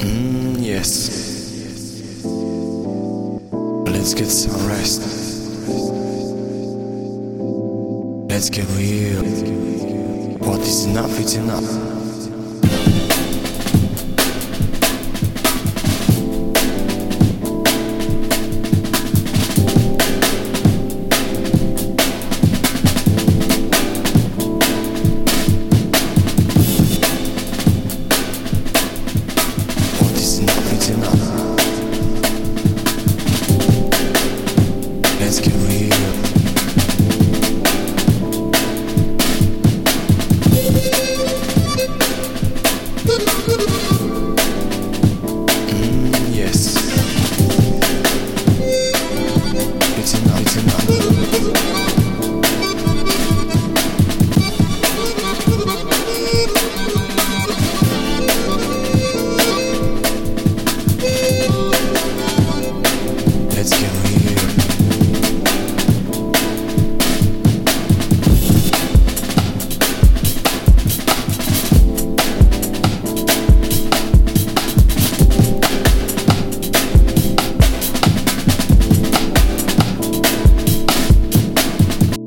Mm, yes. Let's get some rest. Let's get real. What is enough is enough. can we